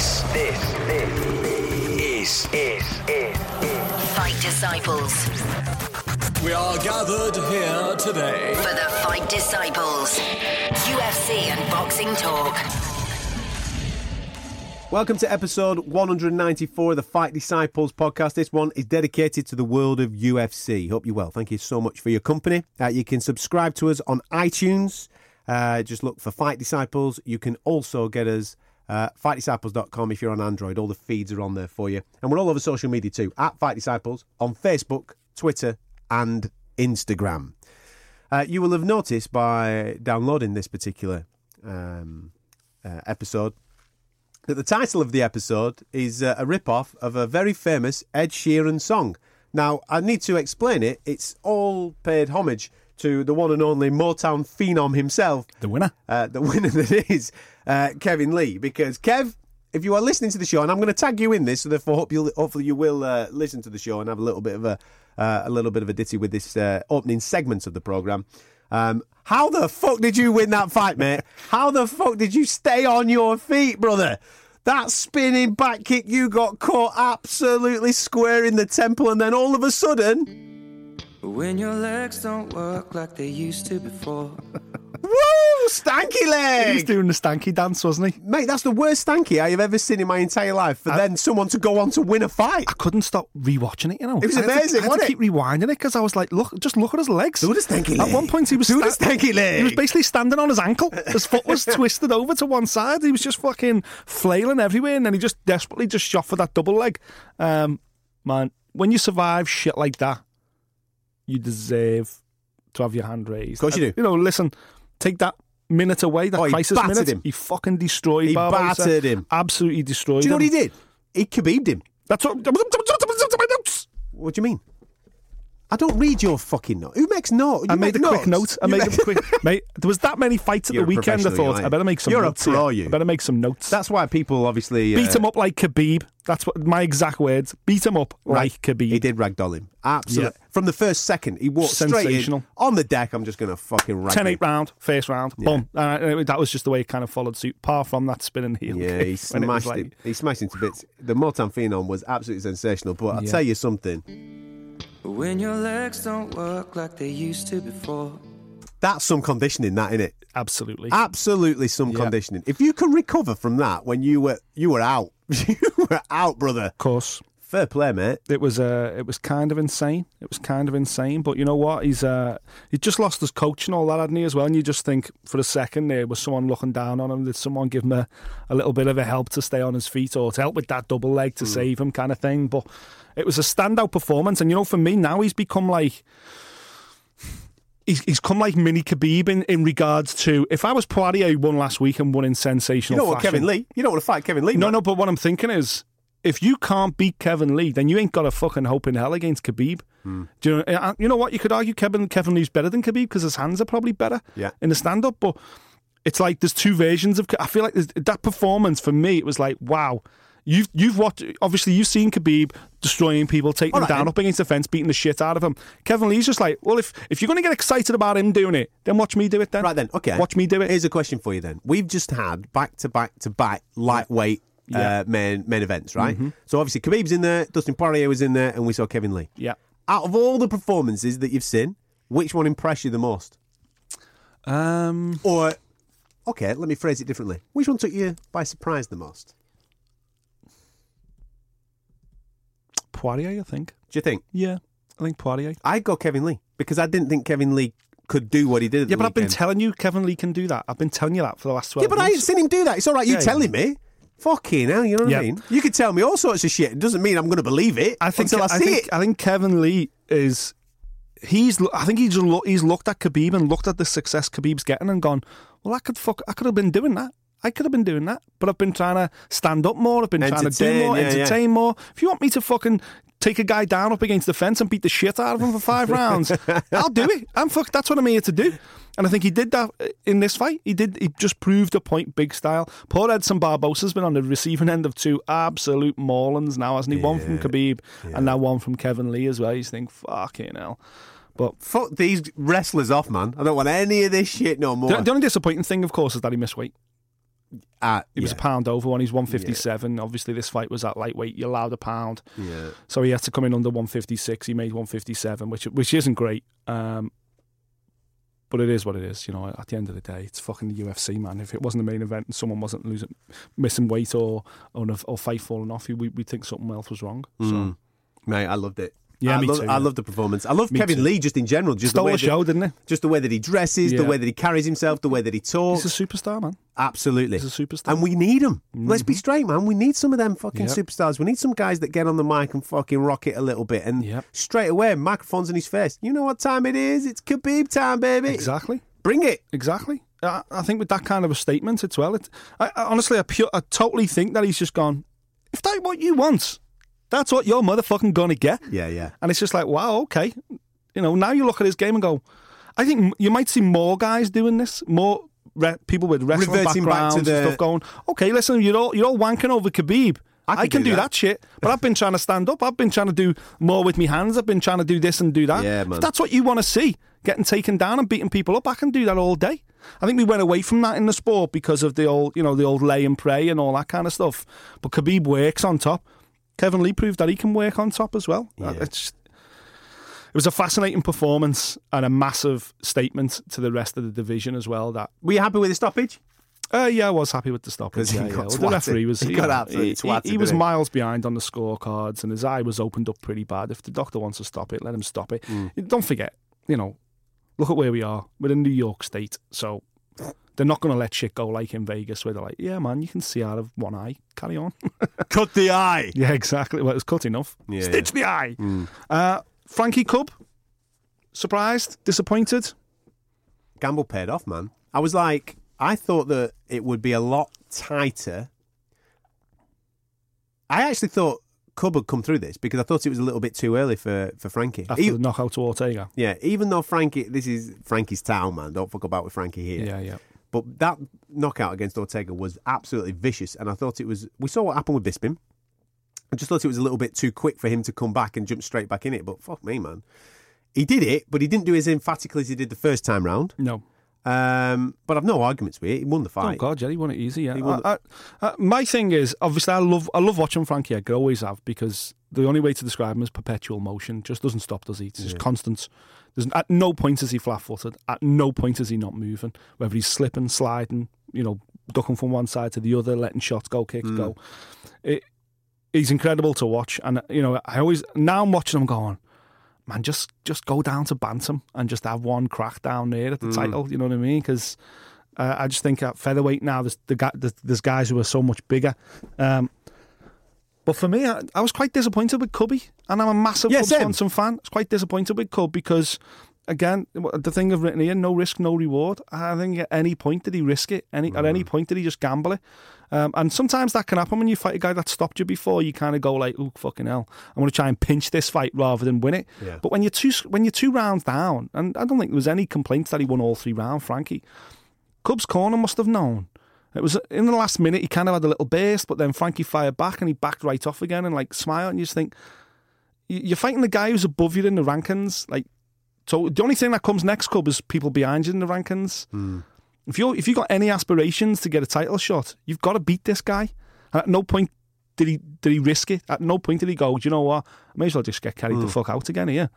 This, this, this is, is, is, Fight Disciples. We are gathered here today. For the Fight Disciples. UFC and boxing talk. Welcome to episode 194 of the Fight Disciples podcast. This one is dedicated to the world of UFC. Hope you're well. Thank you so much for your company. Uh, you can subscribe to us on iTunes. Uh, just look for Fight Disciples. You can also get us uh, fightdisciples.com if you're on Android. All the feeds are on there for you. And we're all over social media too, at Fight Disciples on Facebook, Twitter, and Instagram. Uh, you will have noticed by downloading this particular um, uh, episode that the title of the episode is uh, a rip-off of a very famous Ed Sheeran song. Now, I need to explain it. It's all paid homage to the one and only Motown phenom himself, The winner. uh, the winner that is uh, Kevin Lee. Because Kev, if you are listening to the show, and I'm going to tag you in this, so therefore hope you'll, hopefully you will uh, listen to the show and have a little bit of a uh, a little bit of a ditty with this uh, opening segment of the program. Um, how the fuck did you win that fight, mate? How the fuck did you stay on your feet, brother? That spinning back kick, you got caught absolutely square in the temple, and then all of a sudden, When your legs don't work like they used to before. Stanky He was doing the stanky dance, wasn't he? Mate, that's the worst stanky I have ever seen in my entire life. For then someone to go on to win a fight. I couldn't stop rewatching it. You know, It was I had to- amazing, I had to, keep rewinding it because I was like, look, just look at his legs. Do the stanky At leg. one point, he was the stanky leg. He was basically standing on his ankle. His foot was twisted over to one side. He was just fucking flailing everywhere, and then he just desperately just shot for that double leg. Um, man, when you survive shit like that, you deserve to have your hand raised. Of course you do. You know, listen, take that minute away, that Oh, crisis minute. him. He fucking destroyed. He Barbosa. battered him. Absolutely destroyed. Do you know what he did? He Khabib'd him. That's what. What do you mean? I don't read your fucking note. Who makes notes? I made a quick note. I You made make- a quick. Mate, there was that many fights at You're the weekend. I thought I better make some. You're a notes here. you. I better make some notes. That's why people obviously Beat uh, him up like Khabib. That's what my exact words. Beat him up like Khabib. He did ragdoll him. Absolutely. Yeah. From the first second, he walked straight in Sensational. on the deck. I'm just going to fucking rag 10 him. 8 round, first round, boom. Uh, that was just the way it kind of followed suit, apart from that spinning heel. Yeah, he kick when it smashed like- him. He smashed him to bits. The Motown Phenom was absolutely sensational. But I'll Yeah. tell you something. When your legs don't work like they used to before. That's some conditioning, that it? Absolutely. Absolutely some Yeah. conditioning. If you can recover from that when you were you were out, you were out, brother. of course. Fair play, mate. It was uh, it was kind of insane. It was kind of insane, but you know what? He's uh, he just lost his coach and all that, hadn't he? As well, and you just think for a second there was someone looking down on him. Did someone give him a, a little bit of a help to stay on his feet or to help with that double leg to save him, kind of thing? But it was a standout performance, and you know, for me now he's become like. He's, he's come like mini Khabib in, in regards to if I was Poirier who won last week and won in sensational You know what, fashion, Kevin Lee. You don't want to fight Kevin Lee. no, man. no, but what I'm thinking is, if you can't beat Kevin Lee, then you ain't got a fucking hope in hell against Khabib. Hmm. Do you know? You know what? You could argue Kevin Kevin Lee's better than Khabib because his hands are probably better. Yeah. In the stand up, but it's like there's two versions of. I feel like that performance for me, it was like wow. You've you've watched obviously you've seen Khabib destroying people, taking All them down up against the fence, beating the shit out of him. Kevin Lee's just like, well, if if you're going to get excited about him doing it, then watch me do it. Then Right then, okay. watch me do it. Here's a question for you then. We've just had back to back to back lightweight Yeah. Mm-hmm. uh, main main events, right? So obviously Khabib's in there, Dustin Poirier was in there, and we saw Kevin Lee. yeah. Out of all the performances that you've seen, which one impressed you the most? Um. Or, okay, let me phrase it differently. Which one took you by surprise the most? Poirier, I think. Do you think? Yeah, I think Poirier. I'd go Kevin Lee because I didn't think Kevin Lee could do what he did. At Yeah, the but I've been telling you Kevin Lee can do that. I've been telling you that for the last 12 Yeah, but I ain't seen him do that. It's all right, you Yeah, telling me. Fucking hell, you know what I mean? You could tell me all sorts of shit. It doesn't mean I'm going to believe it I think until I see think, it. I think Kevin Lee is he's I think he's he's looked at Khabib and looked at the success Khabib's getting and gone, well, I could fuck, I could have been doing that. I could have been doing that, but I've been trying to stand up more. I've been trying to do more, yeah, yeah. entertain more. If you want me to fucking take a guy down up against the fence and beat the shit out of him for five rounds, I'll do it. I'm fuck. That's what I'm here to do. And I think he did that in this fight. He did. He just proved a point, big style. Paul Edson Barbosa's been on the receiving end of two absolute maulings now, hasn't he? One from Khabib and now one from Kevin Lee as well. You think, fucking hell. But Fuck these wrestlers off, man. I don't want any of this shit no more. the, the only disappointing thing, of course, is that he missed weight. Uh, He was yeah. a pound over when he's 157. Obviously, this fight was at lightweight. You're allowed a pound. Yeah. So he had to come in under 156. He made 157, which which isn't great. Um, but it is what it is. You know, at the end of the day, it's fucking the UFC, man. If it wasn't the main event and someone wasn't losing, missing weight or or, or fight falling off, we we think something else was wrong. So Mm. Mate, I loved it. Yeah, I me love, too, I yeah. love the performance. I love Me Kevin too. Lee just in general. Just stole the way the show, didn't it? just the way that he dresses, the Yeah. way that he carries himself, the way that he talks. He's a superstar, man. Absolutely. He's a superstar. And we need them. Let's be mm-hmm. straight, man. We need some of them fucking Yep. superstars. We need some guys that get on the mic and fucking rock it a little bit. And Yep. straight away, microphones in his face. You know what time it is? It's Khabib time, baby. Exactly. Bring it. Exactly. I, I think with that kind of a statement as well, it, I, I honestly, I, pure, I totally think that he's just gone. If that's what you want, that's what you're motherfucking gonna get. Yeah, yeah. And it's just like, wow, okay. You know, now you look at his game and go, I think you might see more guys doing this, more re- people with wrestling Reverting back to backgrounds the- and stuff going, okay, listen, you're all, you're all wanking over Khabib. I I, can do do that." that. shit, but I've been trying to stand up. I've been trying to do more with my hands. I've been trying to do this and do that. Yeah, man. If that's what you want to see, getting taken down and beating people up, I can do that all day. I think we went away from that in the sport because of the old, you know, the old lay and pray and all that kind of stuff. But Khabib works on top. Kevin Lee proved that he can work on top as well. Yeah. It's, it was a fascinating performance and a massive statement to the rest of the division as well. That Were you happy with the stoppage? uh, yeah, I was happy with the stoppage. he Yeah, yeah. Well, the referee was He you got absolutely he, twatted, he, he was he? miles behind on the scorecards, and his eye was opened up pretty bad. If the doctor wants to stop it, let him stop it. Mm. Don't forget, you know, look at where we are. We're in New York State, so they're not going to let shit go like in Vegas, where they're like, "Yeah, man, you can see out of one eye. Carry on." Cut the eye. yeah, exactly. Well, it was cut enough. Yeah, Stitch the eye. Mm. Uh, Frankie Cub, surprised, disappointed. Gamble paid off, man. I was like, I thought that it would be a lot tighter. I actually thought Cub would come through this because I thought it was a little bit too early for, for Frankie. After E- the knockout to Ortega. yeah, even though Frankie, this is Frankie's town, man. Don't fuck about with Frankie here. Yeah, yeah. But that knockout against Ortega was absolutely vicious, and I thought it was. We saw what happened with Bisping. I just thought it was a little bit too quick for him to come back and jump straight back in it. But fuck me, man. He did it, but he didn't do it as emphatically as he did the first time round. No. Um, but I've no arguments with it. He won the fight. Oh fight. God, yeah, he won it easy. Yeah, He won I, I, I, my thing is obviously I love I love watching Frankie Edgar. Always have because the only way to describe him is perpetual motion. Just doesn't stop, does he? It's just constant. There's at no point is he flat footed. At no point is he not moving. Whether he's slipping, sliding, you know, ducking from one side to the other, letting shots go, kicks go. It, he's incredible to watch, and you know I always now I'm watching him going. Man, just just go down to bantam and just have one crack down there at the title. You know what I mean? Because uh, I just think at featherweight now, there's the guy, there's, there's guys who are so much bigger. Um, but for me, I, I was quite disappointed with Cubby, and I'm a massive Yeah. Swanson fan. I was quite disappointed with Cub because, again, the thing I've written here: no risk, no reward. I think at any point did he risk it? Any at Mm. any point did he just gamble it? Um, and sometimes that can happen when you fight a guy that stopped you before. You kind of go like, "Oh fucking hell, I'm going to try and pinch this fight rather than win it." Yeah. But when you're two when you're two rounds down, and I don't think there was any complaints that he won all three rounds, Frankie. Cubs corner must have known. It was in the last minute he kind of had a little burst, but then Frankie fired back and he backed right off again and like smiled. And you just think you- you're fighting the guy who's above you in the rankings. Like, so the only thing that comes next, Cub, is people behind you in the rankings. Hmm. If you if you got any aspirations to get a title shot, you've got to beat this guy. And at no point did he did he risk it. At no point did he go, Do you know what? I may as well just get carried the hmm. fuck out again here.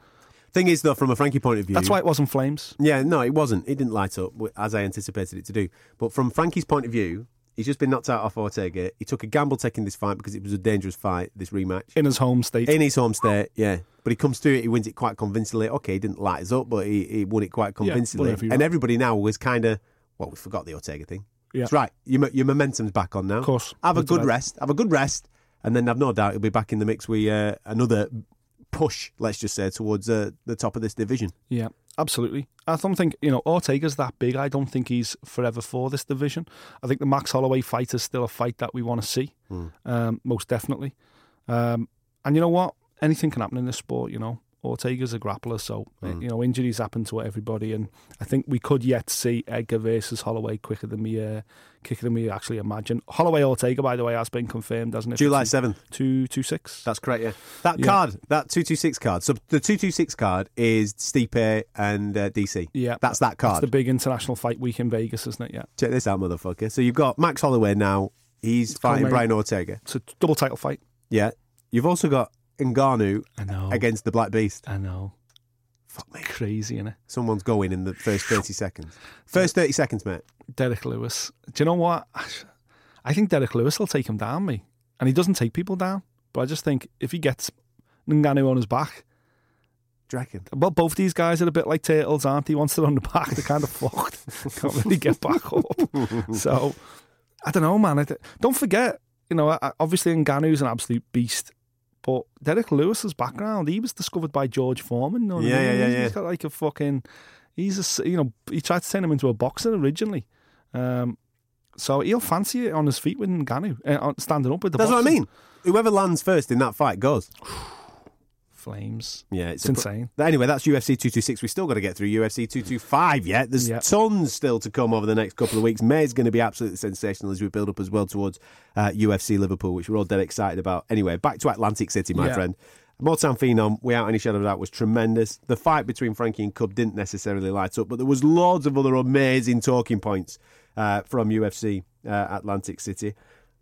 Thing is, though, from a Frankie point of view, That's why it wasn't flames. Yeah, no, it wasn't. It didn't light up as I anticipated it to do. But from Frankie's point of view, he's just been knocked out off Ortega. He took a gamble taking this fight because it was a dangerous fight, this rematch. In his home state. In his home state, yeah. But he comes through it, he wins it quite convincingly. Okay, he didn't light us up, but he, he won it quite convincingly. every and everybody now was kind of, well, we forgot the Ortega thing. Yeah. That's right. Your, your momentum's back on now. Of course. Have a good rest. Have a good rest. And then I've no doubt he'll be back in the mix with uh, another push, let's just say, towards uh, the top of this division. Yeah, absolutely. I don't think you know Ortega's that big. I don't think he's forever for this division. I think the Max Holloway fight is still a fight that we want to see, um, most definitely. Um, and you know what? Anything can happen in this sport. You know, Ortega's a grappler, so uh, Mm. you know injuries happen to everybody, and I think we could yet see Edgar versus Holloway quicker than we uh, quicker than we actually imagine. Holloway Ortega, by the way, has been confirmed, hasn't it? July 7th. two two six. That's correct, yeah. That Yeah. card, that 226 card. So the 226 card is Stipe and uh, DC. Yeah, That's that That's card. the big international fight week in Vegas, isn't it? Yeah, Check this out, motherfucker. So you've got Max Holloway now. He's fighting. Brian Ortega. it's a double title fight. Yeah. You've also got Ngannou I know. against the Black Beast. I know. Fuck me. Crazy, innit? Someone's going in the first 30 seconds. First 30 seconds, mate. Derek Lewis. Do you know what? I think Derek Lewis will take him down, me. And he doesn't take people down. But I just think if he gets Ngannou on his back, Do well, both these guys are a bit like turtles, aren't they? Once they're on the back, they're kind of fucked. Can't really get back up. So, I don't know, man. Don't forget, you know, obviously Ngannou's an absolute beast. But Derek Lewis's background, he was discovered by George Foreman. You know what I Yeah, mean? yeah, yeah, yeah. He's got like a fucking, he's a, you know, he tried to turn him into a boxer originally. Um, so he'll fancy it on his feet with Ngannou, uh, standing up with the That's what I mean. Whoever lands first in that fight goes. Flames. Yeah, it's, It's insane. But anyway, that's UFC 226. We've still got to get through UFC 225 yet. There's Yeah. tons still to come over the next couple of weeks. May's going to be absolutely sensational as we build up as well towards uh, UFC Liverpool, which we're all dead excited about. Anyway, back to Atlantic City, my Yeah. friend. Motown Phenom, without any shadow of doubt, was tremendous. The fight between Frankie and Cub didn't necessarily light up, but there was loads of other amazing talking points uh, from UFC uh, Atlantic City.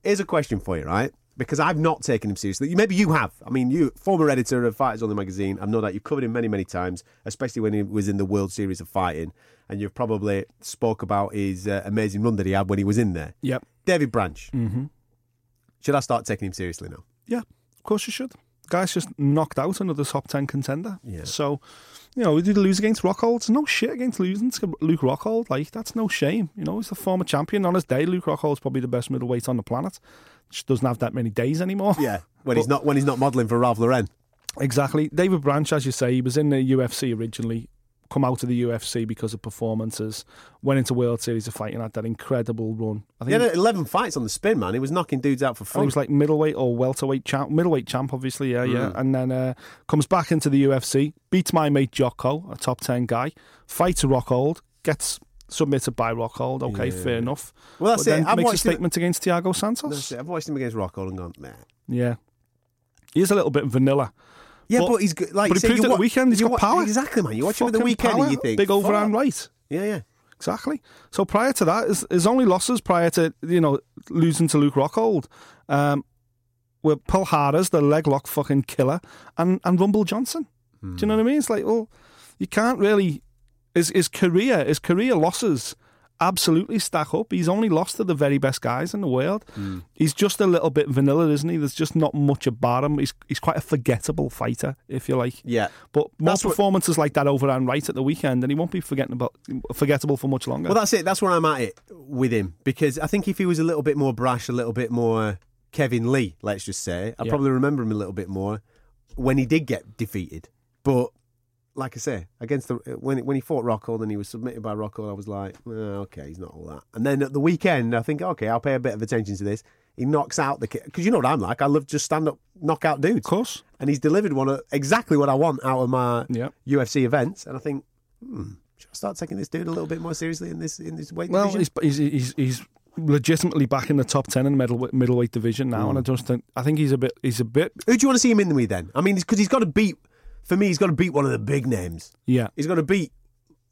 Here's a question for you, right? Because I've not taken him seriously. Maybe you have. I mean, you, former editor of Fighters Only magazine, I've known that you've covered him many, many times, especially when he was in the World Series of Fighting, and you've probably spoke about his uh, amazing run that he had when he was in there. Yep. David Branch. Mm-hmm. Should I start taking him seriously now? Yeah, of course you should. Guy's just knocked out another top 10 contender. Yeah. So, you know, did he lose against Rockhold? It's no shit against losing to Luke Rockhold. Like, that's no shame. You know, he's the former champion. On his day, Luke Rockhold's probably the best middleweight on the planet. Just doesn't have that many days anymore. Yeah, when he's not when he's not modelling for Ralph Lauren. Exactly. David Branch, as you say, he was in the UFC originally, come out of the UFC because of performances, went into World Series of Fighting, had that incredible run. I He think had 11 fights on the spin, man. He was knocking dudes out for fun. he was like middleweight or welterweight champ, middleweight champ, obviously, yeah, Mm. yeah. And then uh, comes back into the UFC, beats my mate Jotko, a top 10 guy, fights a Rockhold, gets submitted by Rockhold, okay, Yeah. fair enough. well, that's but it. then I've makes a watched, him, statement against Thiago Santos. it. I've watched him against Rockhold and gone, man. Yeah. He is a little bit vanilla. Yeah, But- but, he's good. Like, but he proved at the weekend he's got wa- power. Exactly, man. You watch him at the weekend power, and you think, Big overhand right. Yeah, yeah. Exactly. So prior to that, his, his only losses prior to you know losing to Luke Rockhold um, were Palhares, the leg lock fucking killer, and and Rumble Johnson. Do you know what I mean? It's like, well, you can't really his his career his career losses absolutely stack up. He's only lost to the very best guys in the world. Hmm. He's just a little bit vanilla, isn't he? There's just not much about him. He's he's quite a forgettable fighter, if you like. Yeah. But more That's what- performances like that over and right at the weekend, and he won't be forgetting about forgettable for much longer. Well, that's it. That's where I'm at it with him because I think if he was a little bit more brash, a little bit more Kevin Lee, let's just say, I'd Yeah. probably remember him a little bit more when he did get defeated. But like I say, against the when when he fought Rockhold and he was submitted by Rockhold, I was like, "Oh, okay, he's not all that. And then at the weekend, I think, okay, I'll pay a bit of attention to this. He knocks out the kid because you know what I'm like. I love just stand up, knock out dudes. of course. And he's delivered one of exactly what I want out of my Yeah. UFC events. And I think, hmm, should I start taking this dude a little bit more seriously in this in this weight Well, division? he's, he's he's he's legitimately back in the top ten in the middle middleweight division now, and I just think I think he's a bit he's a bit Who do you want to see him in with then? I mean, because he's got to beat. For me, he's got to beat one of the big names. yeah He's got to beat.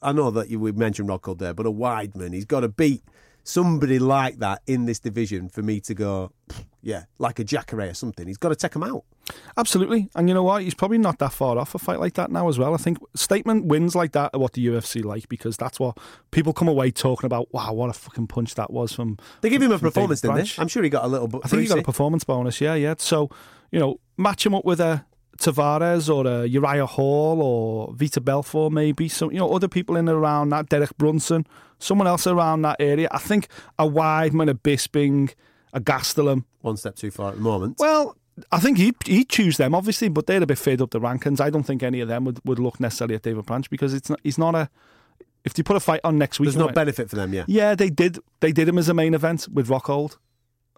I know that you we mentioned Rockhold there, but a Weidman. He's got to beat somebody like that in this division for me to go. Yeah, like a Jacare or something. He's got to take him out. absolutely. And you know what? He's probably not that far off a fight like that now as well. I think statement wins like that are what the UFC like because that's what people come away talking about. Wow, what a fucking punch that was from. They give him a performance, David didn't they? I'm sure he got a little. bu- I think he got a performance bonus. Yeah, yeah. So you know, match him up with a Tavares or a Uriah Hall or Vitor Belfort, maybe some you know other people in and around that. Derek Brunson, someone else around that area. I think a Weidman, a Bisping, a Gastelum. one step too far at the moment. Well. I think he'd, he'd choose them, obviously, but they're a bit fed up the rankings. I don't think any of them would, would look necessarily at David Branch because it's not, he's not a. If you put a fight on next week, There's no benefit for them, yeah. yeah, they did. They did him as a main event with Rockhold,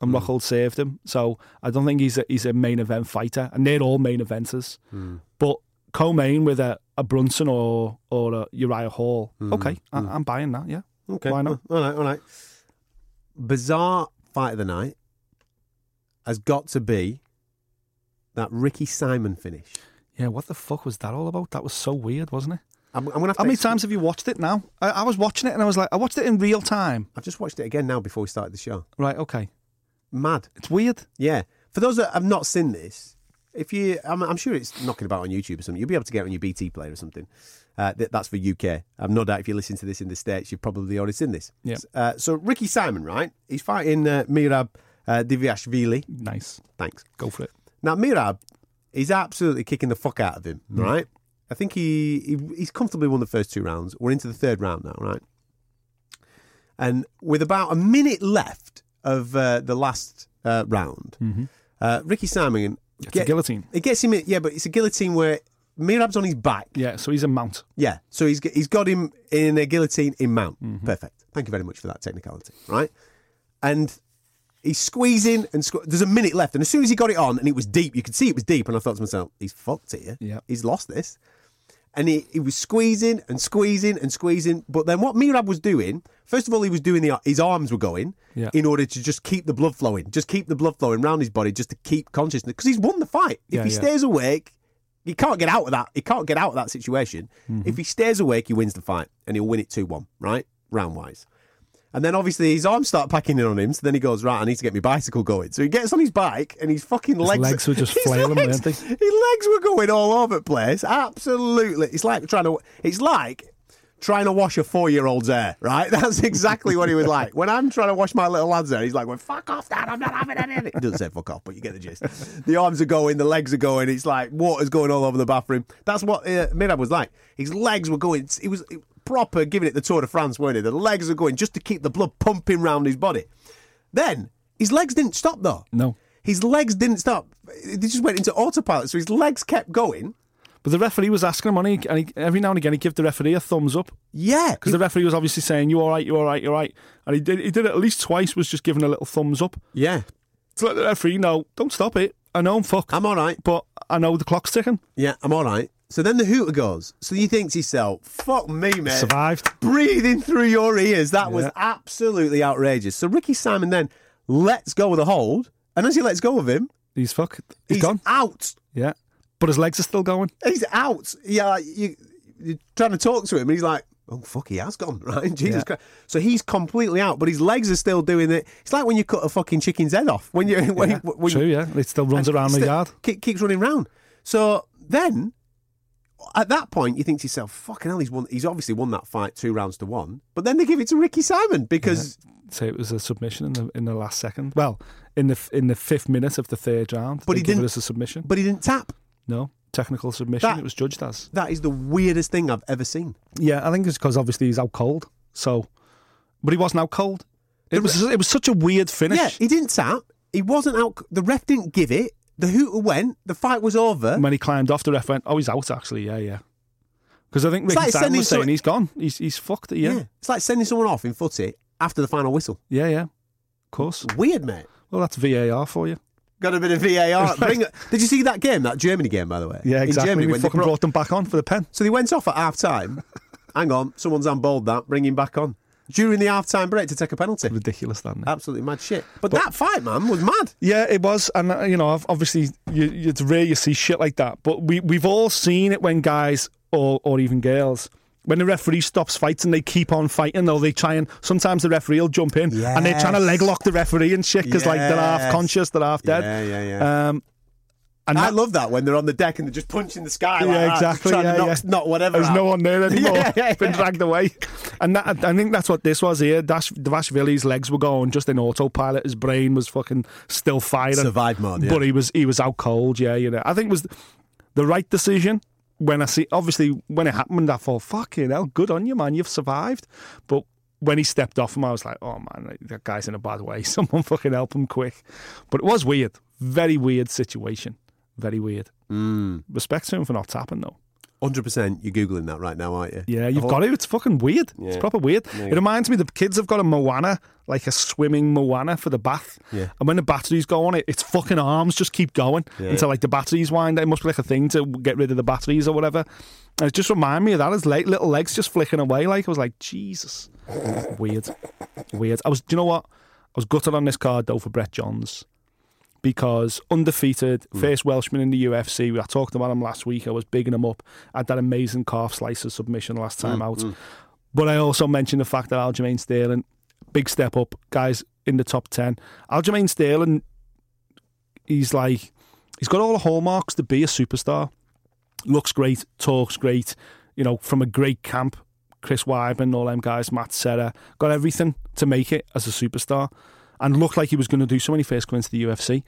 and Hmm. Rockhold saved him. So I don't think he's a, he's a main event fighter, and they're all main eventers. Hmm. But co-main with a, a Brunson or or a Uriah Hall. Hmm. Okay, I, I'm buying that. Yeah, Okay. Why not? All right, all right. Bizarre fight of the night has got to be that Ricky Simon finish. yeah. What the fuck was that all about? That was so weird, wasn't it? I'm, I'm gonna have How many ex- times have you watched it now? I, I was watching it and I was like, I watched it in real time. I've just watched it again now before we started the show. Right, okay. Mad. It's weird. Yeah. For those that have not seen this, if you, I'm, I'm sure it's knocking about on YouTube or something. You'll be able to get it on your BT player or something. Uh, th- that's for UK. I've no doubt if you listen to this in the States, you've probably already seen this. Yeah. Uh, so Ricky Simon, right? He's fighting uh, Merab uh, Dvalishvili. Nice. Thanks. Go for it. Now Merab, he's absolutely kicking the fuck out of him, right? I think he, he he's comfortably won the first two rounds. We're into the third round now, right? And with about a minute left of uh, the last uh, round, uh, Ricky Simon It's a guillotine. It gets him, in, yeah, but it's a guillotine where Merab's on his back. Yeah, so he's a mount. Yeah, so he's he's got him in a guillotine in mount. Perfect. Thank you very much for that technicality, right? And he's squeezing and sque- there's a minute left, and as soon as he got it on and it was deep, you could see it was deep, and I thought to myself, he's fucked here. Yeah. he's lost this. And he, he was squeezing and squeezing and squeezing. But then what Mirab was doing, first of all, he was doing the his arms were going Yeah. in order to just keep the blood flowing, just keep the blood flowing around his body, just to keep consciousness. Because he's won the fight. If Yeah, he yeah. stays awake, he can't get out of that. He can't get out of that situation. Mm-hmm. If he stays awake, he wins the fight and he'll win it 2 1, right? Round wise. And then obviously his arms start packing in on him. So then he goes, right, I need to get my bicycle going. So he gets on his bike and his fucking legs. legs were just his flailing, legs-? His legs were going all over the place. Absolutely. It's like trying to, it's like trying to wash a four year old's hair, right? That's exactly what he was like. When I'm trying to wash my little lad's hair, he's like, well, fuck off, Dad, I'm not having any of it. He doesn't say fuck off, but you get the gist. The arms are going, the legs are going, it's like water's going all over the bathroom. That's what uh, Merab was like. His legs were going, it was proper giving it the Tour de France, weren't it? The legs are going just to keep the blood pumping round his body. Then his legs didn't stop though. No. His legs didn't stop. They just went into autopilot, so his legs kept going. But the referee was asking him, and, he, and he, every now and again, he give the referee a thumbs up Yeah, because the referee was obviously saying, "You're all right? you're all right? you're all right?" And he did. He did it at least twice. Was just giving a little thumbs up yeah, to let the referee know, "Don't stop it. I know I'm fucked, I'm all right. but I know the clock's ticking." Yeah, I'm all right. So then the hooter goes. So you think to yourself, fuck me, man! Survived. Breathing through your ears. That was absolutely outrageous. So Ricky Simon then lets go of the hold. And as he lets go of him, He's fucked. he's he's gone. out. Yeah, but his legs are still going. He's out. Yeah, you, you're trying to talk to him, and he's like, oh, fuck, he has gone, right? Jesus Yeah. Christ. So he's completely out, but his legs are still doing it. It's like when you cut a fucking chicken's head off. When you, when, Yeah, when True. Yeah, it still runs around the yard. keep- keeps running round. So then, at that point, you think to yourself, "Fucking hell, he's won. He's obviously won that fight two rounds to one." But then they give it to Ricky Simon because Say it was a submission in the in the last second. Well, in the in the fifth minute of the third round, But he didn't- it a submission. but he didn't tap. No technical submission. That- it was judged as. That is the weirdest thing I've ever seen. Yeah, I think it's because obviously he's out cold. So, but he wasn't out cold. It was it was such a weird finish. Yeah, he didn't tap. He wasn't out. The ref didn't give it. The hooter went. The fight was over. when he climbed off, the ref went, "Oh, he's out." Actually, yeah, yeah. Because I think Ricky like Simon was saying he's gone. He's he's fucked. Yeah, yeah, It's like sending someone off in footy after the final whistle. Yeah, yeah. Of course. Weird, mate. Well, that's VAR for you. Got a bit of VAR. Bring. Did you see that game? That Germany game, by the way. Yeah, exactly. In. Germany, we when they fucking brought- brought them back on for the pen. So they went off at half time. Hang on, someone's unbowled that. Bring him back on during the half time break to take a penalty. Ridiculous, that. Absolutely mad shit. But, that fight, man, was mad. Yeah, it was, and uh, you know, obviously, you- it's rare you see shit like that. But we we've all seen it when guys or or even girls. When the referee stops fights and they keep on fighting, or they try and sometimes the referee will jump in and they're trying to leg lock the referee and shit because like they're half conscious, they're half dead. Yeah, yeah, yeah. Um, and I that- love that when they're on the deck and they're just punching the sky. like yeah, that, exactly. to Yeah, knock, yeah. knock whatever. There's out. no one there anymore. Yeah, yeah, Been dragged away, and that, I think that's what this was here. Dash Dvalishvili's legs were going just in autopilot. His brain was fucking still firing. Survive mode, yeah. but he was he was out cold. Yeah, you know. I think it was the right decision. When I see, obviously, when it happened, I thought, "Fucking hell, good on you, man. You've survived." But when he stepped off him, I was like, "Oh man, that guy's in a bad way. Someone fucking help him quick." But it was weird, very weird situation, very weird. Mm. Respect to him for not tapping though. 100% you're Googling that right now, aren't you? Yeah, you've got to. It's fucking weird. Yeah. It's proper weird. It reminds me the kids have got a Moana, like a swimming Moana for the bath. Yeah. And when the batteries go on it, its fucking arms just keep going Yeah. until like the batteries wind. It must be like a thing to get rid of the batteries or whatever. And it just reminded me of that. His like, little legs just flicking away. Like I was like, Jesus, weird, weird. I was. Do you know what? I was gutted on this card though for Brett Johns because undefeated, hmm. first Welshman in the UFC. I talked about him last week. I was bigging him up. Had that amazing calf slicer submission last hmm, time out. Hmm. But I also mentioned the fact that Aljamain Sterling, big step up, guys in the top 10. Aljamain Sterling, he's like, he's got all the hallmarks to be a superstar. Looks great, talks great, you know, from a great camp. Chris Weidman, all them guys, Matt Serra, got everything to make it as a superstar and looked like he was going to do so when he first came into the UFC.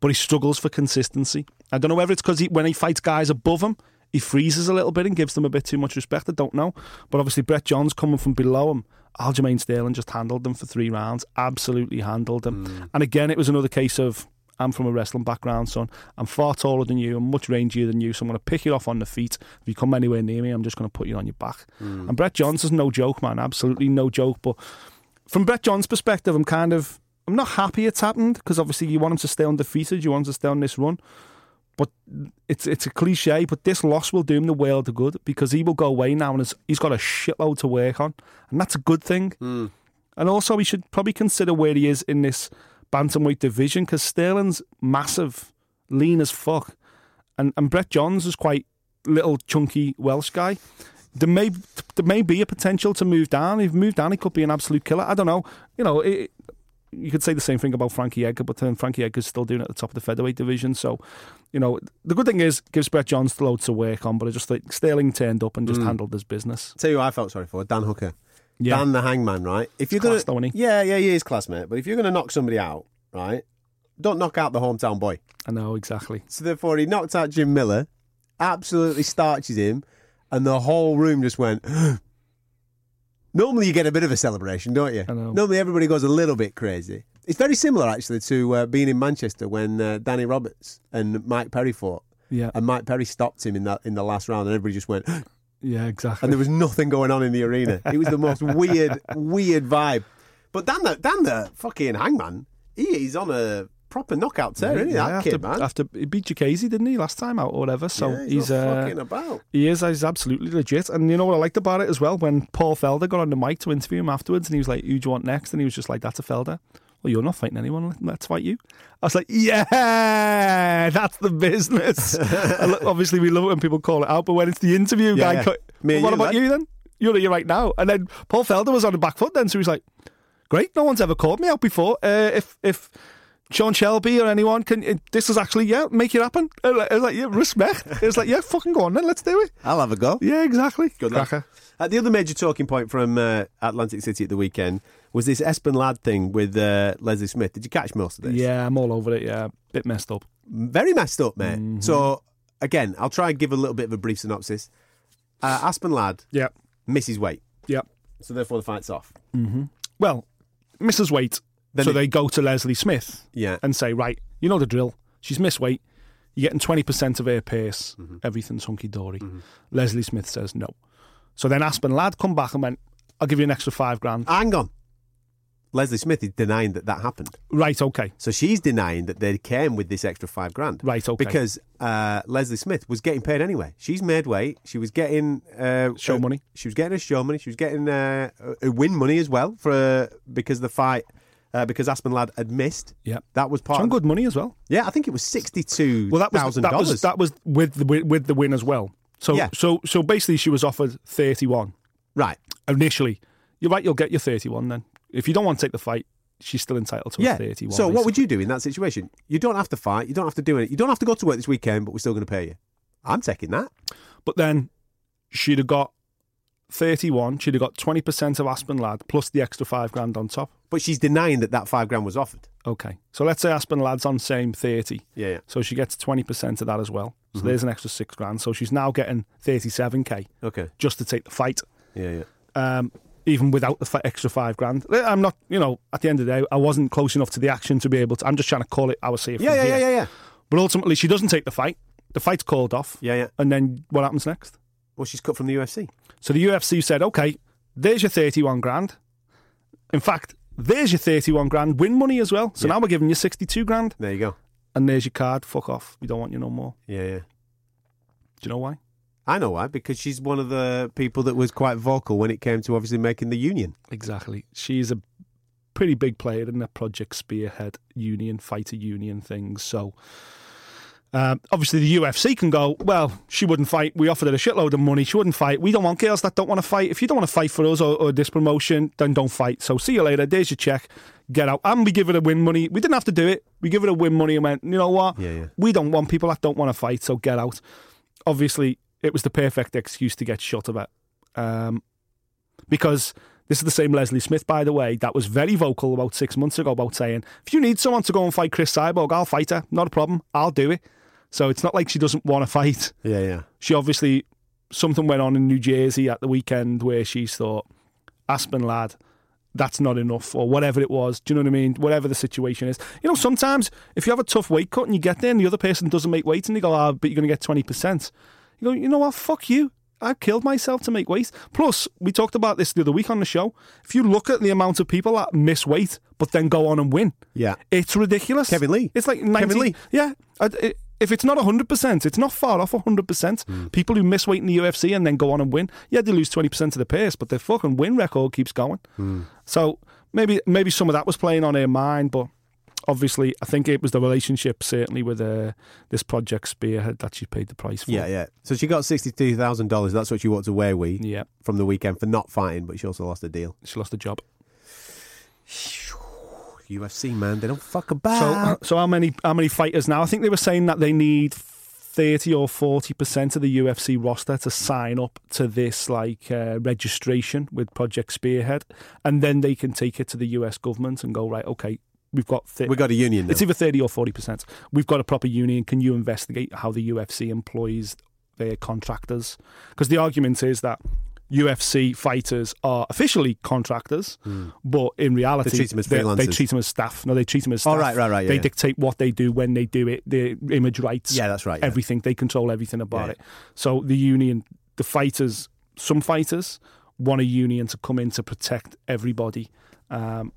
But he struggles for consistency. I don't know whether it's because he, when he fights guys above him, he freezes a little bit and gives them a bit too much respect. I don't know. But obviously, Brett Johns coming from below him, Aljamain Sterling just handled them for three rounds, absolutely handled them. Mm. And again, it was another case of I'm from a wrestling background, son. I'm far taller than you. I'm much rangier than you. So I'm going to pick you off on the feet. If you come anywhere near me, I'm just going to put you on your back. Mm. And Brett Johns is no joke, man. Absolutely no joke. But from Brett Johns' perspective, I'm kind of I'm not happy it's happened because obviously you want him to stay undefeated. You want him to stay on this run. But it's it's a cliche, but this loss will do him the world of good because he will go away now and he's- he's got a shitload to work on, and that's a good thing. Hmm. And also, we should probably consider where he is in this bantamweight division because Sterling's massive, lean as fuck, and and Brett Johns is quite little chunky Welsh guy. There may there may be a potential to move down. If he moved down, he could be an absolute killer. I don't know. You know, it, you could say the same thing about Frankie Edgar, but then Frankie Edgar's still doing it at the top of the featherweight division. So, you know, the good thing is gives Brett Johns the load to work on. But I just think Sterling turned up and just mm. handled his business. Tell you who I felt sorry for, Dan Hooker. Yeah. Dan the hangman, right? If you're Class, gonna, though, isn't he? yeah, yeah, he is class, mate. But if you're gonna knock somebody out, right, don't knock out the hometown boy. I know exactly. So therefore, he knocked out Jim Miller, absolutely starches him, and the whole room just went. Normally, you get a bit of a celebration, don't you? I know. Normally, everybody goes a little bit crazy. It's very similar, actually, to uh, being in Manchester when uh, Danny Roberts and Mike Perry fought, Yeah, and Mike Perry stopped him in that in the last round, and everybody just went. yeah, exactly. and there was nothing going on in the arena. It was the most weird, weird vibe. But Dan, the Dan, the fucking hangman, he is on a proper knockout tear, isn't he? Yeah, that after, kid, man. after he beat Diakiese, didn't he, last time out or whatever? So Yeah, he's not uh, fucking about. He is. He's absolutely legit. And you know what I liked about it as well? When Paul Felder got on the mic to interview him afterwards and he was like, Who do you want next? And he was just like, That's a Felder. Well, you're not fighting anyone. Let's fight you. I was like, Yeah, that's the business. Obviously, we love it when people call it out, but when it's the interview Yeah, guy, yeah. cut, Me and what you, about lad." you then? You're here right now. And then Paul Felder was on the back foot then, so he was like, Great, no one's ever called me out before. Uh, if if Sean Shelby or anyone can, uh, this is actually yeah, make it happen. I was like, I was like, yeah, respect. It's like, yeah, fucking go on then, let's do it. I'll have a go. Yeah, exactly. Good. Cracker. Uh, the other major talking point from uh, Atlantic City at the weekend was this Aspen Ladd thing with uh, Leslie Smith. Did you catch most of this? Yeah, I'm all over it. Yeah, bit messed up. Very messed up, mate. Mm-hmm. So, again, I'll try and give a little bit of a brief synopsis. Uh, Aspen Ladd Yeah, misses weight, yeah. so therefore the fight's off. Well, Mrs. Weight. Then so it- they go to Leslie Smith Yeah. and say, right, you know the drill. She's missed weight. You're getting 20% of her pace. Mm-hmm. Everything's hunky dory. Leslie Smith says no. So then Aspen Ladd come back and went, I'll give you an extra five grand. Hang on. Leslie Smith is denying that that happened. Right, okay. So she's denying that they came with this extra five grand. Right, okay. Because uh, Leslie Smith was getting paid anyway. She's made weight. She was getting uh, Show uh, money. She was getting her show money. She was getting uh, uh, win money as well for uh, because the fight. Uh, because Aspen Ladd had missed. Yeah. That was part Some of good money as well. Yeah, I think it was sixty-two Well, that was that was dollars. that was with the with the win as well. So Yeah. so so basically, she was offered thirty one Right. initially. You're right. You'll get your thirty one then. If you don't want to take the fight, she's still entitled to Yeah. a thirty one. So what would you do in that situation? You don't have to fight. You don't have to do it. You don't have to go to work this weekend, but we're still going to pay you. I'm taking that. But then she'd have got 31. She'd have got 20% of Aspen Ladd plus the extra five grand on top. But she's denying that that five grand was offered. Okay. So let's say Aspen Ladd's on same 30. Yeah, yeah. So she gets 20% of that as well. So Mm-hmm. there's an extra six grand. So she's now getting 37k Okay. just to take the fight, Yeah, yeah. um, even without the fi- extra five grand. I'm not, you know, at the end of the day, I wasn't close enough to the action to be able to. I'm just trying to call it I see it. Yeah, yeah, here. yeah, yeah, yeah. But ultimately, she doesn't take the fight. The fight's called off. Yeah, yeah. And then what happens next? Well, she's cut from the UFC. So the UFC said, okay, there's your 31 grand. In fact, there's your 31 grand win money as well. So Yeah. now we're giving you 62 grand. There you go. And there's your card. Fuck off. We don't want you no more. Yeah, yeah. Do you know why? I know why, because she's one of the people that was quite vocal when it came to obviously making the union. Exactly. She's a pretty big player in the Project Spearhead Union, fighter union things. So um, obviously the UFC can go, well, she wouldn't fight. We offered her a shitload of money. She wouldn't fight. We don't want girls that don't want to fight. If you don't want to fight for us or, or this promotion, then don't fight. So see you later. There's your check. Get out. And we give it a win money. We didn't have to do it. We give it a win money and went, you know what? Yeah, yeah. We don't want people that don't want to fight, so get out. Obviously, it was the perfect excuse to get shot about. Um, because this is the same Leslie Smith, by the way, that was very vocal about six months ago about saying, if you need someone to go and fight Cris Cyborg, I'll fight her. Not a problem. I'll do it. So it's not like she doesn't want to fight. Yeah, yeah. She obviously, something went on in New Jersey at the weekend where she thought, Aspen Ladd, that's not enough, or whatever it was. Do you know what I mean? Whatever the situation is. You know, sometimes if you have a tough weight cut and you get there and the other person doesn't make weight and they go, ah, but you're going to get 20%, you go, you know what? Fuck you. I've killed myself to make weight. Plus, we talked about this the other week on the show. If you look at the amount of people that miss weight but then go on and win, Yeah. it's ridiculous. Kevin Lee. It's like 90, Kevin Lee. Yeah. If it's not 100%, it's not far off 100%. Hmm. People who miss weight in the UFC and then go on and win, yeah, they lose 20% of the pace, but their fucking win record keeps going. Hmm. So maybe maybe some of that was playing on her mind, but obviously I think it was the relationship, certainly, with uh, this Project Spearhead that she paid the price for. Yeah, yeah. So she got $62,000. That's what she walked away with Yeah, from the weekend for not fighting, but she also lost a deal. she lost the job. UFC, man, they don't fuck So, about. so how many how many fighters now? I think they were saying that they need thirty or forty percent of the UFC roster to sign up to this like uh, registration with Project Spearhead, and then they can take it to the US government and go right. Okay, we've got thi- we got a union now. it's either thirty or forty percent. We've got a proper union. Can you investigate how the UFC employs their contractors? Because the argument is that. UFC fighters are officially contractors, but in reality. They treat them as they- they treat them as staff. No, they treat them as Oh, right, right, right, yeah, they yeah. dictate what they do when they do it, the image rights. Yeah, that's right, yeah. Everything. They control everything about it. So the union, the fighters, some fighters want a union to come in to protect everybody. Um,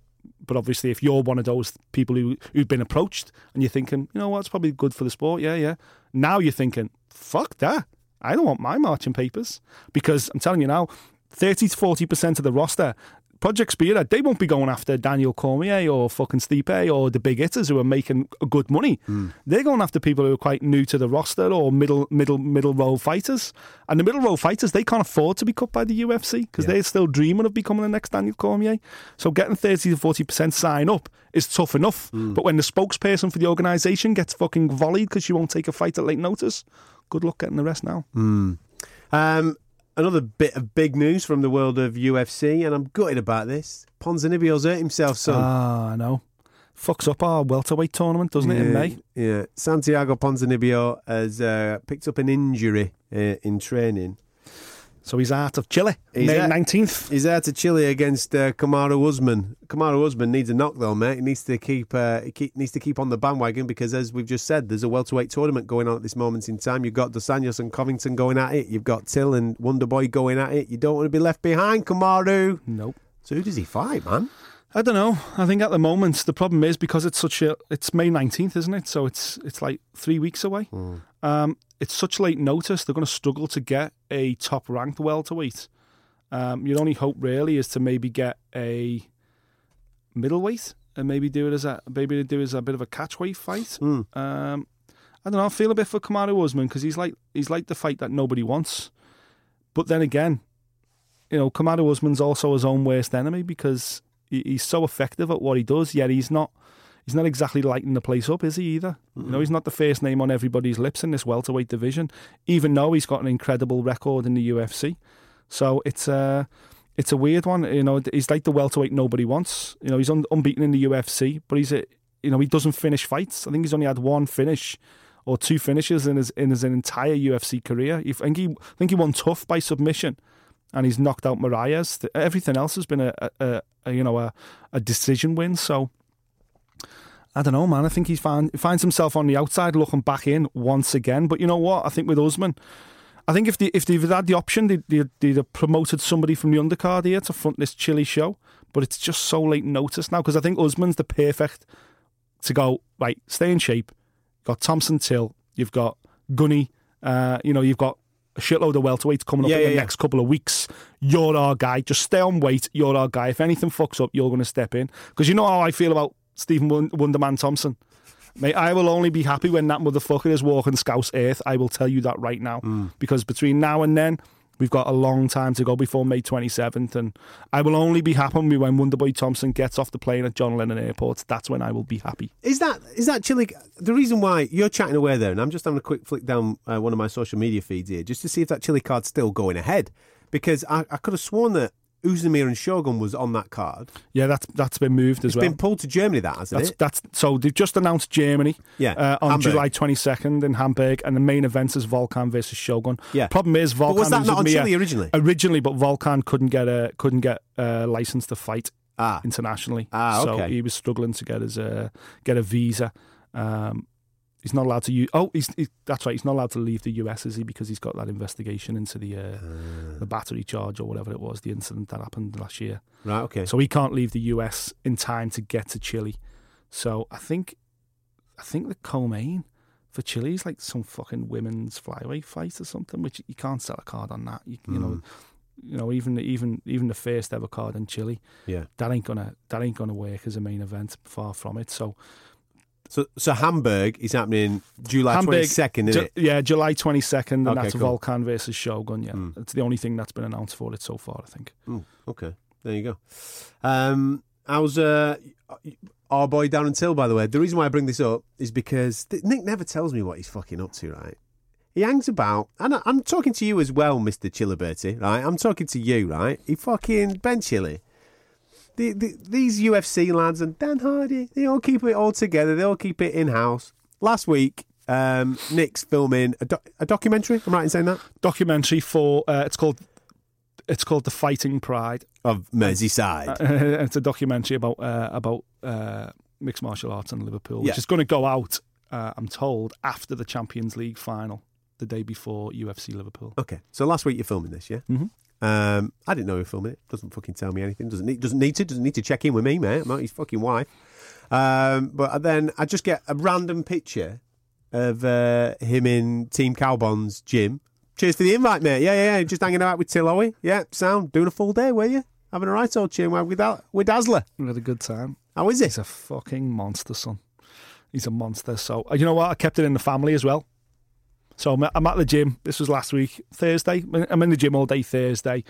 but obviously, if you're one of those people who, who've been approached and you're thinking, you know what, it's probably good for the sport. Yeah, yeah. Now you're thinking, fuck that. I don't want my marching papers. Because I'm telling you now, 30 to 40% of the roster, Project Spearhead, they won't be going after Daniel Cormier or fucking Stipe or the big hitters who are making good money. Hmm. They're going after people who are quite new to the roster or middle middle middle row fighters. And the middle row fighters, they can't afford to be cut by the UFC because they're still dreaming of becoming the next Daniel Cormier. So getting 30 to 40% sign up is tough enough. Hmm. But when the spokesperson for the organisation gets fucking volleyed because she won't take a fight at late notice, good luck getting the rest now. Um, another bit of big news from the world of UFC, and I'm gutted about this. Ponzinibbio's hurt himself, son. Ah, I know. Fucks up our welterweight tournament, doesn't it, in May? Yeah. Santiago Ponzinibbio has uh, picked up an injury uh, in training. So he's out of Chile, He's May out- 19th. He's out to Chile against uh, Kamaru Usman. Kamaru Usman needs a knock though, mate. He needs to keep, uh, he keep needs to keep on the bandwagon because, as we've just said, there's a welterweight tournament going on at this moment in time. You've got Dos Anjos and Covington going at it. You've got Till and Wonderboy going at it. You don't want to be left behind, Kamaru. Nope. So who does he fight, man? I don't know. I think at the moment the problem is because it's such a it's May nineteenth, isn't it? So it's it's like three weeks away. Um, it's such late notice. They're going to struggle to get a top ranked welterweight. Um, your only hope really is to maybe get a middleweight and maybe do it as a maybe do it as a bit of a catchweight fight. Um, I don't know. I feel a bit for Kamaru Usman because he's like he's like the fight that nobody wants. But then again, you know, Kamaru Usman's also his own worst enemy because he's so effective at what he does. Yet he's not. He's not exactly lighting the place up, is he? Either. You know, he's not the first name on everybody's lips in this welterweight division, even though he's got an incredible record in the UFC. So it's a it's a weird one. You know, he's like the welterweight nobody wants. You know, he's un- unbeaten in the UFC, but he's a you know he doesn't finish fights. I think he's only had one finish or two finishes in his in his entire UFC career. I think he I think he won tough by submission and he's knocked out Moraes. Everything else has been a, a, a, you know a, a decision win. So I don't know, man. I think he's find, he finds himself on the outside looking back in once again. But you know what? I think with Usman, I think if they if they'd had the option, they, they, they'd have promoted somebody from the undercard here to front this Chile show. But it's just so late notice now because I think Usman's the perfect to go right. Stay in shape. Got Thompson Till. You've got Gunny. Uh, you know you've got a shitload of welterweights coming up Yeah, in yeah, the yeah. next couple of weeks. You're our guy. Just stay on weight. You're our guy. If anything fucks up, you're going to step in because you know how I feel about Stephen Wonderman Thompson. Mate, I will only be happy when that motherfucker is walking Scouse Earth. I will tell you that right now. Mm. Because between now and then, we've got a long time to go before May 27th. And I will only be happy when Wonderboy Thompson gets off the plane at John Lennon Airport. That's when I will be happy. Is that is that Chile? The reason why you're chatting away there, and I'm just having a quick flick down uh, one of my social media feeds here, just to see if that Chile card's still going ahead, because I, I could have sworn that Oezdemir and Shogun was on that card. Yeah, that's that's been moved as It's well. It's been pulled to Germany, that hasn't That's it? that's so they've just announced Germany Yeah, uh, on Hamburg. July 22nd in Hamburg, and the main event is Volkan versus Shogun. Yeah. problem is Volkan was that not on Chile uh, originally? Originally, but Volkan couldn't get a couldn't get a license to fight Ah, internationally. Ah, okay. so he was struggling to get his uh, get a visa. Um, he's not allowed to use. Oh, he's, he, that's right. He's not allowed to leave the US, is he? Because he's got that investigation into the uh, Ah. the battery charge or whatever it was, the incident that happened last year. right, okay. So he can't leave the US in time to get to Chile. So I think, I think the co-main for Chile is like some fucking women's flyweight fight or something, which you can't sell a card on that. You, you know, you know, even even even the first ever card in Chile, yeah. that ain't gonna that ain't gonna work as a main event. Far from it. So So, so Hamburg is happening July Hamburg, twenty second, isn't Ju- it? yeah, July twenty second, and Okay, that's cool. Volkan versus Shogun. Yeah, Mm. it's the only thing that's been announced for it so far. I think. Mm, okay, there you go. Um, how's uh, our boy Darren Till? By the way, the reason why I bring this up is because th- Nick never tells me what he's fucking up to. Right? He hangs about, and I- I'm talking to you as well, Mister Chiliberty. Right? I'm talking to you. Right? He fucking Ben Chili. The, the, these UFC lads and Dan Hardy, they all keep it all together. They all keep it in house. Last week, um, Nick's filming a, doc- a documentary. I'm right in saying that Documentary for uh, it's called it's called The Fighting Pride. of Merseyside. Uh, it's a documentary about uh, about uh, mixed martial arts in Liverpool, which Yeah. is going to go out. Uh, I'm told after the Champions League final, the day before UFC Liverpool. Okay, so last week you're filming this, yeah? Mhm. Um, I didn't know you were filming it. Doesn't fucking tell me anything. Doesn't need, doesn't need to. Doesn't need to check in with me, mate. I'm not his fucking wife. Um, but then I just get a random picture of uh, him in Team Kaobon's gym. Cheers for the invite, mate. Yeah, yeah, yeah. Just hanging out with Tillowy. Yeah, sound doing a full day, were you? Having a right old chin with Dal- with Dazzler. We had a good time. How is it? He's a fucking monster, son. He's a monster. So uh, you know what? I kept it in the family as well. So I'm, I'm at the gym. This was last week, Thursday. I'm in the gym all day Thursday.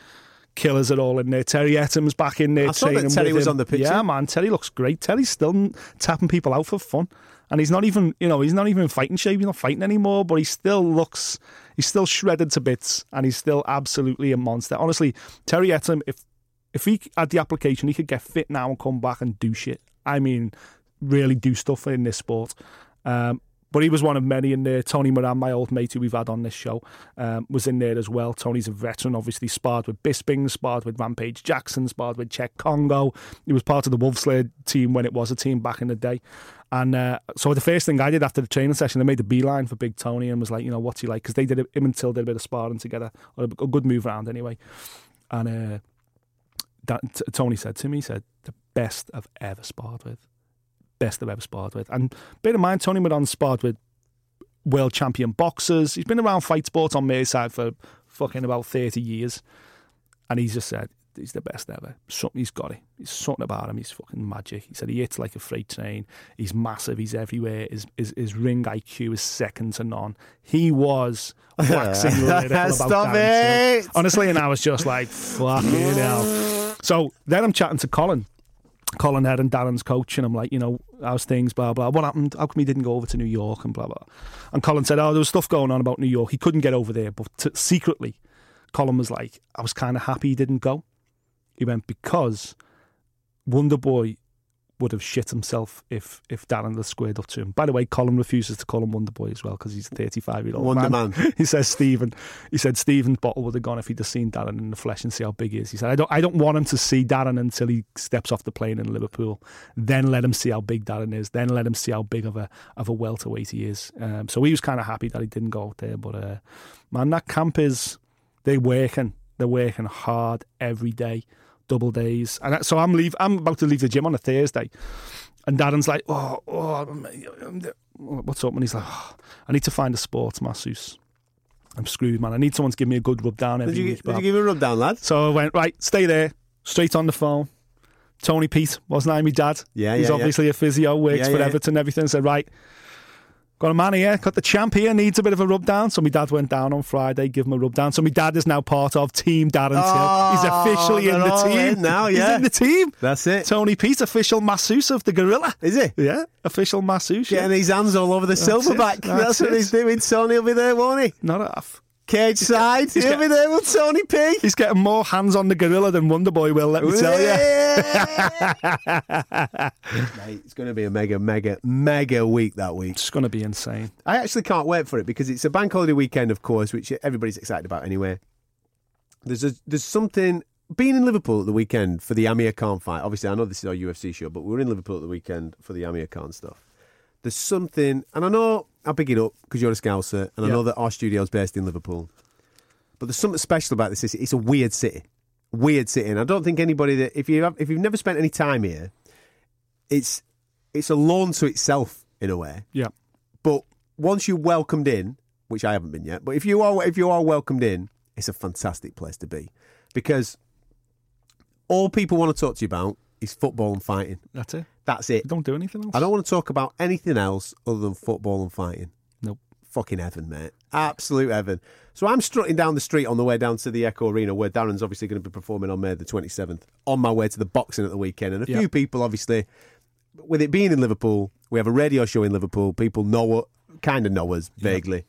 Killers are all in there. Terry Etim's back in there I saw that Terry was him. on the picture. Yeah, man. Terry looks great. Terry's still tapping people out for fun, and he's not even, you know, he's not even in fighting shape. He's not fighting anymore, but he still looks, he's still shredded to bits, and he's still absolutely a monster. Honestly, Terry Etim, if if he had the application, he could get fit now and come back and do shit. I mean, really do stuff in this sport. Um, but he was one of many in there. Tony Moran, my old mate who we've had on this show, um, was in there as well. Tony's a veteran, obviously sparred with Bisping, sparred with Rampage Jackson, sparred with Cheick Kongo. He was part of the Wolfslair team when it was a team back in the day. And uh, so the first thing I did after the training session, I made the beeline for Big Tony and was like, you know, what's he like? Because they did it, him and Till did a bit of sparring together, or a, a good move around anyway. And uh, that, Tony said to me, he said, the best I've ever sparred with. Best I've ever sparred with. And bear in mind, Tony Moran sparred with world champion boxers. He's been around fight sports on Merseyside for fucking about 30 years. And he's just said, he's the best ever. Something he's got it. He's something about him. He's fucking magic. He said he hits like a freight train. He's massive. He's everywhere. His his, his ring IQ is second to none. He was waxing lyrical about Stop it. Honestly, and I was just like, fucking hell. So then I'm chatting to Colin. Colin Heron Darren's coach, and I'm like, you know, how's things, blah, blah. What happened? How come he didn't go over to New York and blah, blah. And Colin said, oh, there was stuff going on about New York. He couldn't get over there, but t- secretly, Colin was like, I was kind of happy he didn't go. He went, because Wonder Boy would have shit himself if if Darren had squared up to him. By the way, Colin refuses to call him Wonder Boy as well because he's a 35 year old Wonder man. Man. he says Stephen. He said Stephen's bottle would have gone if he'd have seen Darren in the flesh and see how big he is. He said I don't I don't want him to see Darren until he steps off the plane in Liverpool. Then let him see how big Darren is. Then let him see how big of a of a welterweight he is. Um, so he was kind of happy that he didn't go out there. But uh, man, that camp is they're working. They're working hard every day, double days. And so I'm leave. I'm about to leave the gym on a Thursday, and Darren's like, "Oh, oh, what's up?" And he's like, oh, "I need to find a sports masseuse. I'm screwed, man. I need someone to give me a good rub down every Did you, week." did you give a rub down, lad? so I went, right, stay there, straight on the phone. Tony Pete, wasn't I, my dad? Yeah, He's yeah, yeah. obviously a physio, works Yeah, for yeah, yeah. Everton, everything. Said, right, got a man here, got the champ here, needs a bit of a rub down. So my dad went down on Friday, give him a rub down. So my dad is now part of Team Darren Till. Oh, He's officially in the team. in now, He's yeah. in the team. That's it. Tony Pete, official masseuse of the Gorilla. Is he? Yeah, official masseuse. yeah. Getting his hands all over the it, silverback. That's, that's what he's doing. Tony will be there, won't he? Not half. Cage side. he's He'll got- be there with Tony P. He's getting more hands on the gorilla than Wonder Boy will, let me tell you. Mate, it's going to be a mega, mega, mega week that week. It's going to be insane. I actually can't wait for it because it's a bank holiday weekend, of course, which everybody's excited about anyway. There's a, there's something being in Liverpool at the weekend for the Amir Khan fight. Obviously, I know this is our UFC show, but we were in Liverpool at the weekend for the Amir Khan stuff. There's something, and I know I'll pick it up because you're a Scouser, and I know that our studio's based in Liverpool. But there's something special about this city. It's a weird city, weird city, and I don't think anybody that if you have, if you've never spent any time here, it's it's a lawn to itself in a way. Yeah. But once you're welcomed in, which I haven't been yet, but if you are if you are welcomed in, it's a fantastic place to be because all people want to talk to you about is football and fighting. That's it. That's it. Don't do anything else. I don't want to talk about anything else other than football and fighting. Nope. Fucking heaven, mate. Absolute heaven. So I'm strutting down the street on the way down to the Echo Arena where Darren's obviously going to be performing on May the 27th on my way to the boxing at the weekend. And a Yeah. few people, obviously, with it being in Liverpool, we have a radio show in Liverpool. People know, kind of know us vaguely.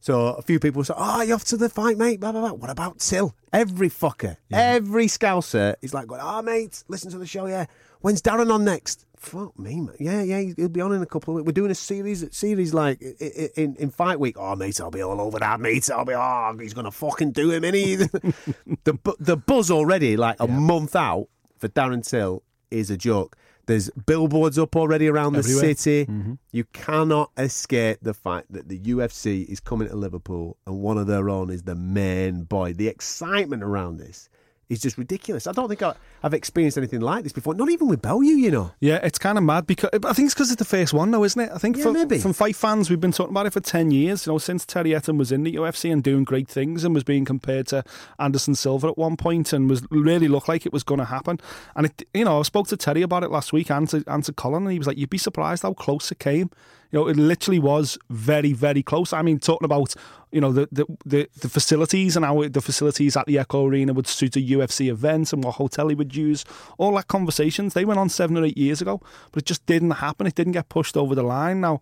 So a few people say, "Oh, you off to the fight, mate?" Blah blah blah. What about Till? Every fucker, every Scouser is like, going, "Oh, ah, mate, listen to the show. Yeah, when's Darren on next?" Fuck me, mate. Yeah, yeah, he'll be on in a couple of weeks. We're doing a series, series like i- i- in in fight week. Oh, mate, I'll be all over that, mate. I'll be. Oh, he's gonna fucking do him, any the the buzz already, like a month out for Darren Till, is a joke. There's billboards up already around the Everywhere. city. Mm-hmm. You cannot escape the fact that the UFC is coming to Liverpool and one of their own is the main boy. The excitement around this is just ridiculous. I don't think I, I've experienced anything like this before. Not even with Bellew, you know. Yeah, it's kind of mad because I think it's because it's the first one, though, isn't it? I think Yeah, for, maybe. from fight fans, we've been talking about it for ten years. You know, since Terry Etim was in the UFC and doing great things and was being compared to Anderson Silva at one point and was really looked like it was going to happen. And it, you know, I spoke to Terry about it last week and to, and to Colin, and he was like, "You'd be surprised how close it came." You know, it literally was very, very close. I mean, talking about you know the the, the, the facilities and how the facilities at the Echo Arena would suit a UFC event and what hotel he would use. All that conversations they went on seven or eight years ago, but it just didn't happen. It didn't get pushed over the line. Now,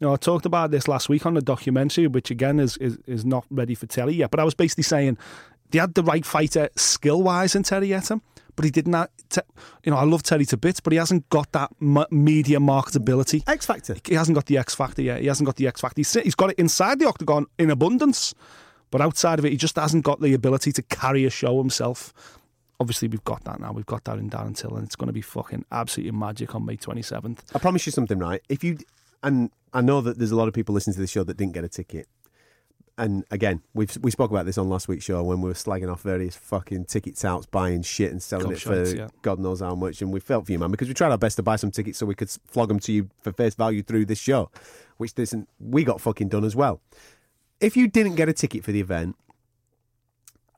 you know, I talked about this last week on the documentary, which again is is, is not ready for telly yet. But I was basically saying they had the right fighter skill wise in Terry Etim. But he didn't, have, te- you know. I love Terry to bits, but he hasn't got that m- media marketability. X Factor. He hasn't got the X factor yet. He hasn't got the X factor. He's, he's got it inside the octagon in abundance, but outside of it, he just hasn't got the ability to carry a show himself. Obviously, we've got that now. We've got that in Darren Till, and it's going to be fucking absolutely magic on May 27th. I promise you something, right? If you and I know that there's a lot of people listening to this show that didn't get a ticket. And again, we we spoke about this on last week's show when we were slagging off various fucking ticket touts buying shit and selling it for yeah. God knows how much. And we felt for you, man, because we tried our best to buy some tickets so we could flog them to you for face value through this show, which isn't. We got fucking done as well. If you didn't get a ticket for the event,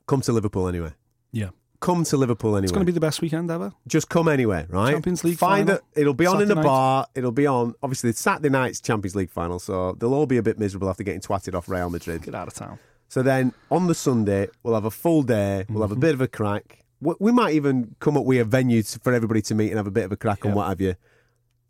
come to Liverpool anyway. Yeah. Come to Liverpool anyway. It's going to be the best weekend ever. just come anyway, right? Champions League Find final. it. It'll be on in the night. bar. It'll be on. Obviously, Saturday night's Champions League final, so they'll all be a bit miserable after getting twatted off Real Madrid. Get out of town. So then on the Sunday, we'll have a full day. We'll Mm-hmm. have a bit of a crack. We we might even come up with a venue for everybody to meet and have a bit of a crack and what have you.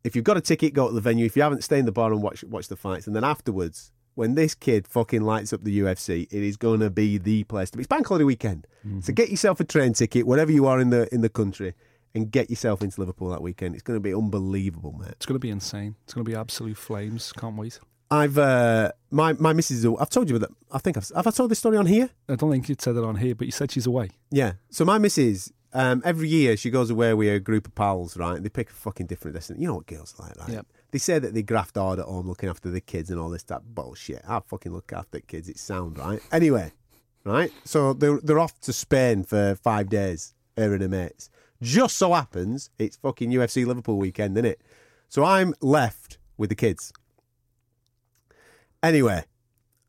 If you've got a ticket, go to the venue. If you haven't, stay in the bar and watch watch the fights. And then afterwards, when this kid fucking lights up the UFC, it is going to be the place to be. It's Bank Holiday weekend, Mm-hmm. so get yourself a train ticket wherever you are in the in the country and get yourself into Liverpool that weekend. It's going to be unbelievable, mate. It's going to be insane. It's going to be absolute flames. Can't wait. I've uh, my my missus. I've told you about that. I think I've have I told this story on here. I don't think you'd said it on here, but you said she's away. Yeah. So my missus, um, every year she goes away with a group of pals, right? They pick a fucking different destination. You know what girls are like, right? Yep. They say that they graft hard at home looking after the kids and all this that bullshit. I fucking look after the kids. It's sound, right? Anyway, right? So they're, they're off to Spain for five days, her and her mates. Just so happens it's fucking UFC Liverpool weekend, isn't it? So I'm left with the kids. Anyway,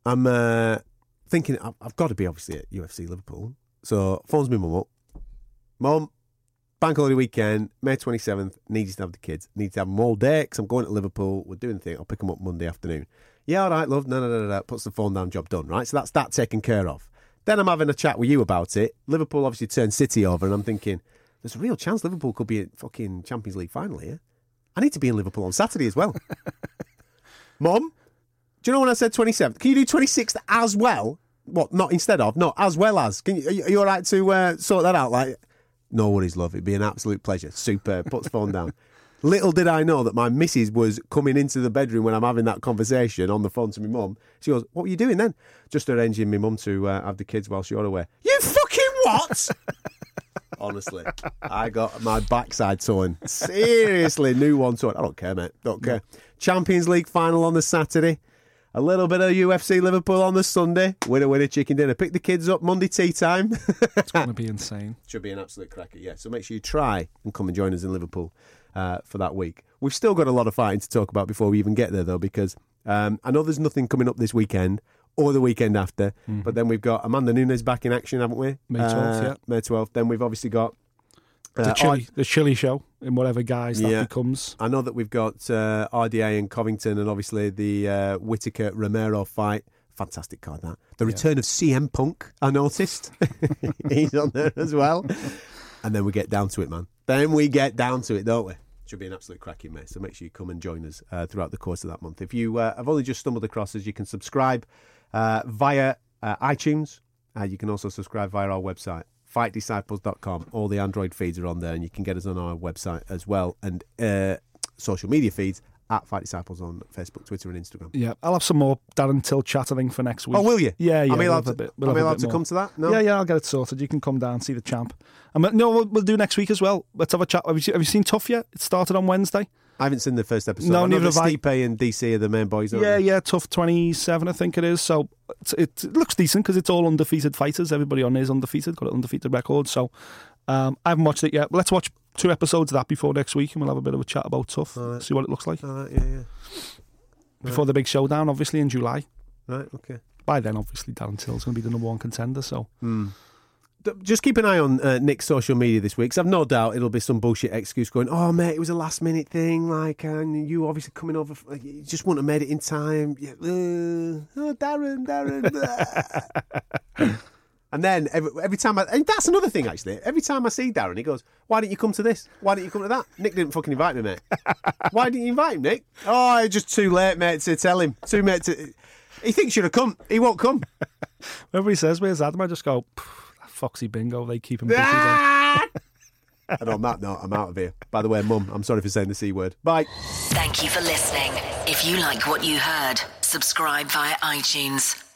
I'm uh, thinking I've, I've got to be obviously at UFC Liverpool. So phones my mum up. Mum, bank holiday weekend, May 27th, need you to have the kids. Need to have them all day because I'm going to Liverpool. We're doing the thing. I'll pick them up Monday afternoon. Yeah, all right, love. No, no, no, no, no. Puts the phone down, job done, right? So that's that taken care of. Then I'm having a chat with you about it. Liverpool obviously turned City over, and I'm thinking, there's a real chance Liverpool could be at fucking Champions League final here. I need to be in Liverpool on Saturday as well. Mum, do you know when I said 27th? Can you do 26th as well? What, not instead of? No, as well as. Can you, are you, are you all right to uh, sort that out? Like, no worries, love. It'd be an absolute pleasure. Super. Puts phone down. Little did I know that my missus was coming into the bedroom when I'm having that conversation on the phone to my mum. She goes, What were you doing then? Just arranging my mum to uh, have the kids while you're away. You fucking what? Honestly, I got my backside torn. Seriously, new one torn. I don't care, mate. Don't care. Champions League final on the Saturday. A little bit of UFC Liverpool on the Sunday. Winner, winner, chicken dinner. Pick the kids up Monday tea time. It's going to be insane. Should be an absolute cracker, yeah. So make sure you try and come and join us in Liverpool uh, for that week. We've still got a lot of fighting to talk about before we even get there, though, because um, I know there's nothing coming up this weekend or the weekend after, but then we've got Amanda Nunes back in action, haven't we? May 12th, yeah. May 12th. Then we've obviously got. The Chile, the Chile show in whatever guise that Yeah. becomes. I know that we've got uh, RDA and Covington, and obviously the uh, Whittaker Romero fight. Fantastic card that. The return of CM Punk. I noticed he's on there as well. And then we get down to it, man. Then we get down to it, don't we? Should be an absolute cracking mess. So make sure you come and join us uh, throughout the course of that month. If you uh, have only just stumbled across us, you can subscribe uh, via uh, iTunes. Uh, you can also subscribe via our website, fightdisciples.com. All the Android feeds are on there, and you can get us on our website as well. And uh, social media feeds at Fight Disciples on Facebook, Twitter, and Instagram. Yeah, I'll have some more Darren Till chat, I think, for next week. Oh, will you? Yeah, yeah. I we'll allowed to, bit- we'll am I allowed to come to that? No? Yeah, yeah, I'll get it sorted. You can come down see the champ. And we- no, we'll, we'll do next week as well. Let's have a chat. Have you, have you seen TUF yet? It started on Wednesday. I haven't seen the first episode. No, neither have I. Stipe and DC are the main boys. Yeah, they? yeah, TUF 27, I think it is. So it, it looks decent because it's all undefeated fighters. Everybody on is undefeated, got an undefeated record. So um, I haven't watched it yet. Let's watch two episodes of that before next week and we'll have a bit of a chat about TUF, see what it looks like. Right, yeah, yeah. Before the big showdown, obviously, in July. Right, okay. By then, obviously, Darren Till's going to be the number one contender. So D- Just keep an eye on uh, Nick's social media this week, because I've no doubt it'll be some bullshit excuse going, oh, mate, it was a last minute thing, like, and you obviously coming over, f- like, you just wouldn't have made it in time. Yeah, uh, oh, Darren, Darren. and then every, every time I, and that's another thing, actually. Every time I see Darren, he goes, why didn't you come to this? Why didn't you come to that? Nick didn't fucking invite me, mate. why didn't you invite him, Nick? Oh, it's just too late, mate, to tell him. Too late to. He thinks you'd have come. He won't come. whenever he says, Where's Adam? I just go, "Pff, that Foxy Bingo, they keep him busy. Ah! and on that note, I'm out of here. By the way, Mum, I'm sorry for saying the C word. Bye. Thank you for listening. If you like what you heard, subscribe via iTunes.